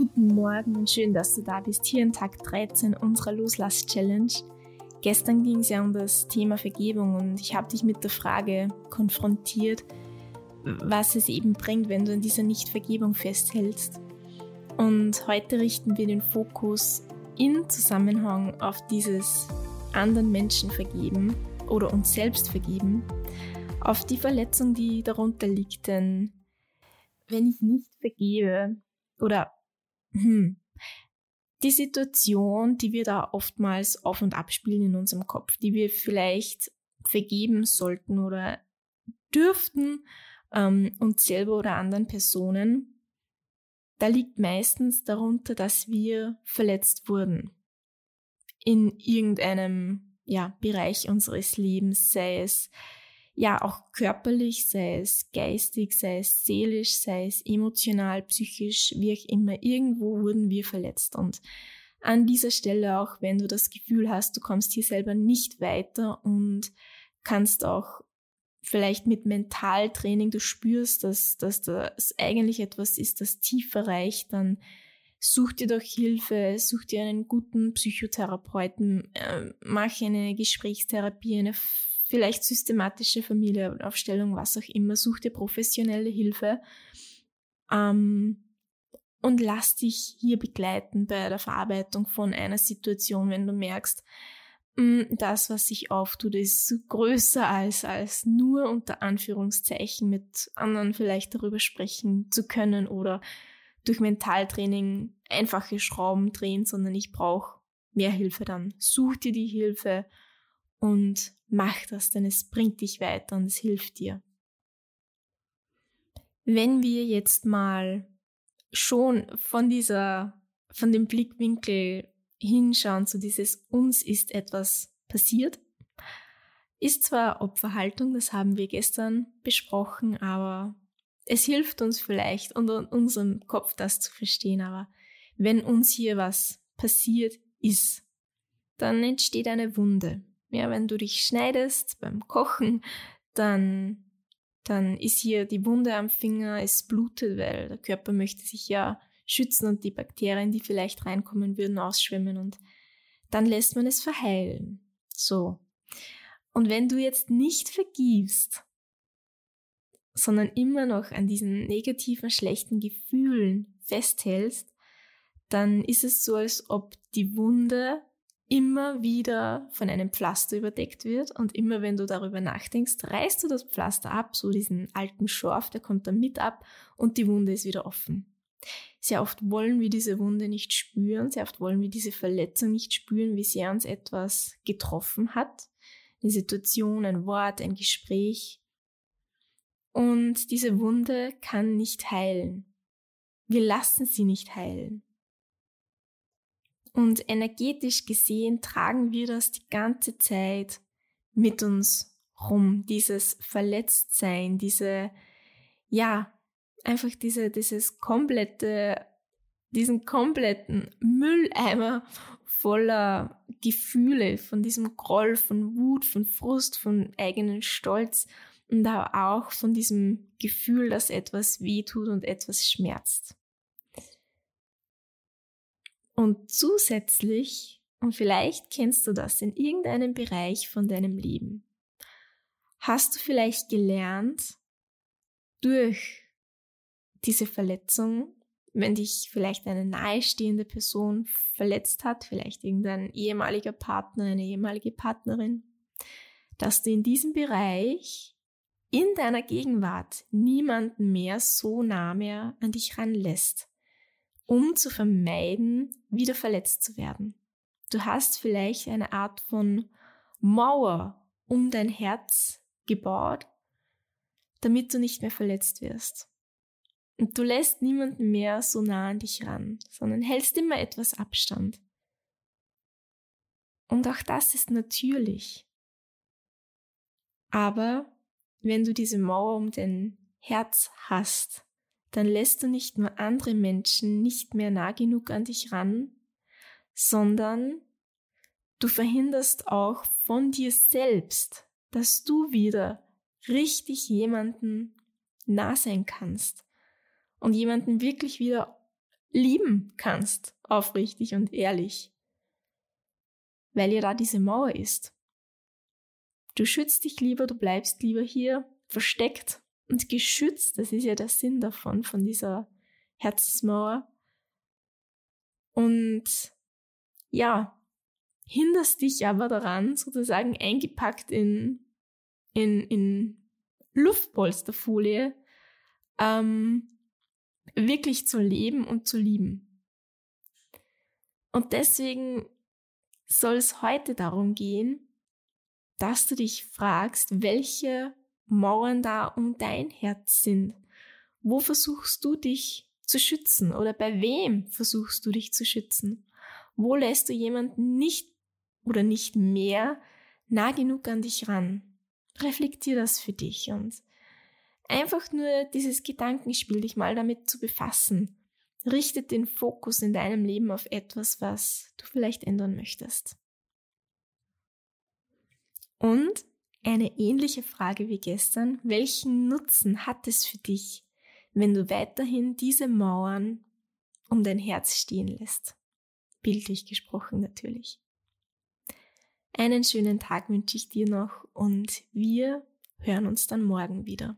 Guten Morgen und schön, dass du da bist. Hier in Tag 13 unserer Loslass-Challenge. Gestern ging es ja um das Thema Vergebung und ich habe dich mit der Frage konfrontiert, was es eben bringt, wenn du an dieser Nichtvergebung festhältst. Und heute richten wir den Fokus in Zusammenhang auf dieses anderen Menschen vergeben oder uns selbst vergeben, auf die Verletzung, die darunter liegt. Denn wenn ich nicht vergebe oder hm, die Situation, die wir da oftmals auf und abspielen in unserem Kopf, die wir vielleicht vergeben sollten oder dürften ähm, uns selber oder anderen Personen, da liegt meistens darunter, dass wir verletzt wurden in irgendeinem ja, Bereich unseres Lebens, sei es ja auch körperlich, sei es geistig, sei es seelisch, sei es emotional, psychisch, wie auch immer, irgendwo wurden wir verletzt. Und an dieser Stelle auch, wenn du das Gefühl hast, du kommst hier selber nicht weiter und kannst auch vielleicht mit Mentaltraining, du spürst, dass, dass das eigentlich etwas ist, das tiefer reicht, dann such dir doch Hilfe, such dir einen guten Psychotherapeuten, äh, mach eine Gesprächstherapie, eine vielleicht systematische Familienaufstellung, was auch immer, such dir professionelle Hilfe ähm, und lass dich hier begleiten bei der Verarbeitung von einer Situation, wenn du merkst, mm, das, was sich auftut, ist größer als, als nur unter Anführungszeichen mit anderen vielleicht darüber sprechen zu können oder durch Mentaltraining einfache Schrauben drehen, sondern ich brauche mehr Hilfe dann. Such dir die Hilfe und mach das, denn es bringt dich weiter und es hilft dir. Wenn wir jetzt mal schon von dieser, von dem Blickwinkel hinschauen, zu dieses uns ist etwas passiert, ist zwar Opferhaltung, das haben wir gestern besprochen, aber es hilft uns vielleicht und unserem Kopf das zu verstehen, aber wenn uns hier was passiert ist, dann entsteht eine Wunde. Ja, wenn du dich schneidest beim Kochen, dann, dann ist hier die Wunde am Finger, es blutet, weil der Körper möchte sich ja schützen und die Bakterien, die vielleicht reinkommen würden, ausschwimmen und dann lässt man es verheilen. So. Und wenn du jetzt nicht vergibst, sondern immer noch an diesen negativen, schlechten Gefühlen festhältst, dann ist es so, als ob die Wunde immer wieder von einem Pflaster überdeckt wird und immer wenn du darüber nachdenkst, reißt du das Pflaster ab, so diesen alten Schorf, der kommt dann mit ab und die Wunde ist wieder offen. Sehr oft wollen wir diese Wunde nicht spüren, sehr oft wollen wir diese Verletzung nicht spüren, wie sehr uns etwas getroffen hat. Eine Situation, ein Wort, ein Gespräch. Und diese Wunde kann nicht heilen. Wir lassen sie nicht heilen. Und energetisch gesehen tragen wir das die ganze Zeit mit uns rum. Dieses Verletztsein, diese, ja, einfach diese, dieses komplette, diesen kompletten Mülleimer voller Gefühle, von diesem Groll, von Wut, von Frust, von eigenen Stolz und auch von diesem Gefühl, dass etwas weh tut und etwas schmerzt. Und zusätzlich, und vielleicht kennst du das in irgendeinem Bereich von deinem Leben, hast du vielleicht gelernt, durch diese Verletzung, wenn dich vielleicht eine nahestehende Person verletzt hat, vielleicht irgendein ehemaliger Partner, eine ehemalige Partnerin, dass du in diesem Bereich in deiner Gegenwart niemanden mehr so nah mehr an dich ranlässt um zu vermeiden, wieder verletzt zu werden. Du hast vielleicht eine Art von Mauer um dein Herz gebaut, damit du nicht mehr verletzt wirst. Und du lässt niemanden mehr so nah an dich ran, sondern hältst immer etwas Abstand. Und auch das ist natürlich. Aber wenn du diese Mauer um dein Herz hast, dann lässt du nicht nur andere Menschen nicht mehr nah genug an dich ran, sondern du verhinderst auch von dir selbst, dass du wieder richtig jemanden nah sein kannst und jemanden wirklich wieder lieben kannst, aufrichtig und ehrlich, weil ja da diese Mauer ist. Du schützt dich lieber, du bleibst lieber hier versteckt und geschützt. Das ist ja der Sinn davon, von dieser Herzensmauer. Und ja, hinderst dich aber daran, sozusagen eingepackt in, in, in Luftpolsterfolie, ähm, wirklich zu leben und zu lieben. Und deswegen soll es heute darum gehen, dass du dich fragst, welche Mauern da um dein Herz sind. Wo versuchst du dich zu schützen oder bei wem versuchst du dich zu schützen? Wo lässt du jemanden nicht oder nicht mehr nah genug an dich ran? Reflektier das für dich und einfach nur dieses Gedankenspiel, dich mal damit zu befassen, richtet den Fokus in deinem Leben auf etwas, was du vielleicht ändern möchtest. Und eine ähnliche Frage wie gestern, welchen Nutzen hat es für dich, wenn du weiterhin diese Mauern um dein Herz stehen lässt? Bildlich gesprochen natürlich. Einen schönen Tag wünsche ich dir noch und wir hören uns dann morgen wieder.